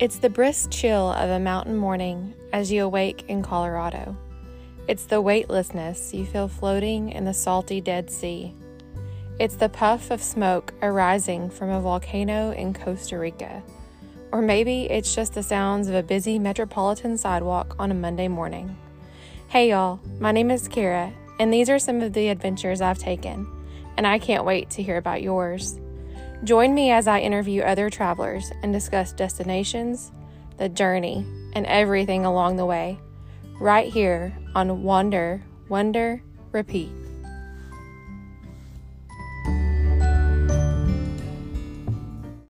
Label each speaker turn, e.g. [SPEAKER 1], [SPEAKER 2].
[SPEAKER 1] It's the brisk chill of a mountain morning as you awake in Colorado. It's the weightlessness you feel floating in the salty Dead Sea. It's the puff of smoke arising from a volcano in Costa Rica. Or maybe it's just the sounds of a busy metropolitan sidewalk on a Monday morning. Hey y'all, my name is Kara, and these are some of the adventures I've taken, and I can't wait to hear about yours. Join me as I interview other travelers and discuss destinations, the journey, and everything along the way, right here on Wander, Wonder, Repeat.